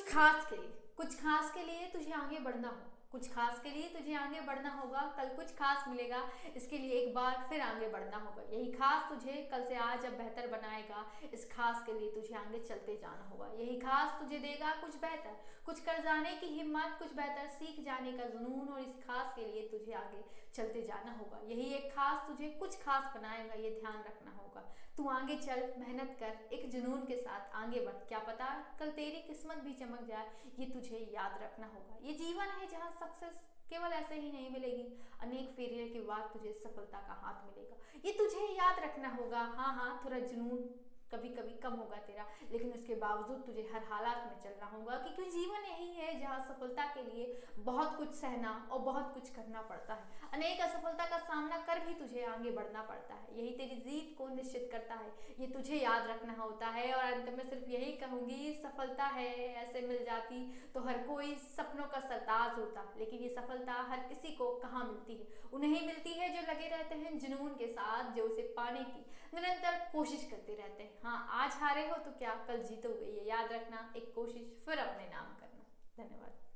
कुछ खास के लिए, कुछ खास के लिए तुझे आगे बढ़ना हो, कुछ खास के लिए तुझे आगे बढ़ना होगा, कल कुछ खास मिलेगा, इसके लिए एक बार फिर आगे बढ़ना होगा। यही खास तुझे कल से आज अब बेहतर बनाएगा, इस खास के लिए तुझे आगे चलते जाना होगा। यही खास तुझे देगा कुछ बेहतर, कुछ कर जाने की हिम्मत, कुछ बेहतर सीख जाने का जुनून, और इस खास के लिए तुझे आगे चलते जाना होगा। यही एक खास तुझे कुछ खास बनाएगा, ये ध्यान रखना होगा। तू आगे चल, मेहनत कर, एक जुनून के साथ आगे बढ़। क्या पता कल तेरी किस्मत भी चमक जाए, ये तुझे याद रखना होगा। ये जीवन है जहाँ सक्सेस केवल ऐसे ही नहीं मिलेगी, अनेक फेलियर के बाद तुझे सफलता का हाथ मिलेगा। ये तुझे याद रखना होगा हाँ हाँ थोड़ा जुनून कभी कभी कम होगा तेरा, लेकिन उसके बावजूद तुझे हर हालात में चलना होगा क्योंकि जीवन यही है जहाँ सफलता के लिए बहुत कुछ सहना और बहुत कुछ करना पड़ता है। अनेक भी तुझे आगे बढ़ना पड़ता है। यही तेरी जीत को निश्चित करता है। ये तुझे याद रखना होता है और अंत में सिर्फ़ यही कहूँगी, सफलता है, ऐसे मिल जाती तो हर कोई सपनों का सरताज होता। लेकिन ये सफलता हर किसी को कहाँ मिलती है? उन्हें ही मिलती है जो लगे रहते हैं जुनून के साथ, जो उसे पाने की निरंतर कोशिश करते रहते हैं। हाँ आज हारे हो तो क्या? कल जीतोगे ये याद रखना, एक कोशिश, फिर अपने नाम करना। धन्यवाद।